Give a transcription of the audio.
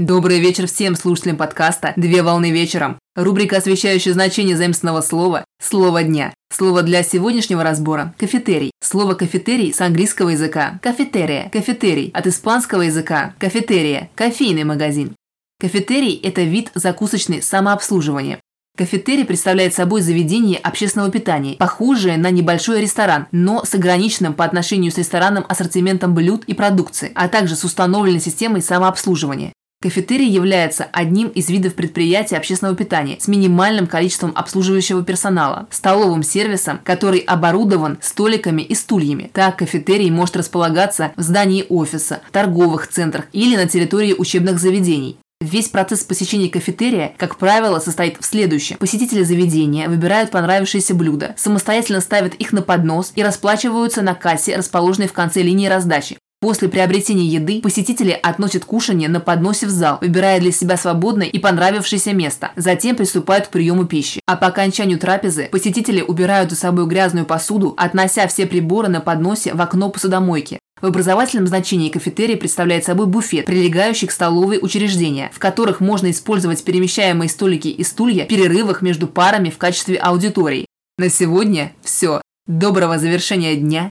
Добрый вечер всем слушателям подкаста «Две волны вечером». Рубрика, освещающая значение заимственного слова «Слово дня». Слово для сегодняшнего разбора – кафетерий. Слово кафетерий с английского языка – кафетерия, кафетерий, от испанского языка – кафетерия, кофейный магазин. Кафетерий – это вид закусочной самообслуживания. Кафетерий представляет собой заведение общественного питания, похожее на небольшой ресторан, но с ограниченным по отношению с рестораном ассортиментом блюд и продукции, а также с установленной системой самообслуживания. Кафетерий является одним из видов предприятия общественного питания с минимальным количеством обслуживающего персонала, столовым сервисом, который оборудован столиками и стульями. Так, кафетерий может располагаться в здании офиса, торговых центрах или на территории учебных заведений. Весь процесс посещения кафетерия, как правило, состоит в следующем. Посетители заведения выбирают понравившиеся блюда, самостоятельно ставят их на поднос и расплачиваются на кассе, расположенной в конце линии раздачи. После приобретения еды посетители относят кушанье на подносе в зал, выбирая для себя свободное и понравившееся место. Затем приступают к приему пищи. А по окончанию трапезы посетители убирают за собой грязную посуду, относя все приборы на подносе в окно посудомойки. В образовательном значении кафетерий представляет собой буфет, прилегающий к столовой учреждения, в которых можно использовать перемещаемые столики и стулья в перерывах между парами в качестве аудитории. На сегодня все. Доброго завершения дня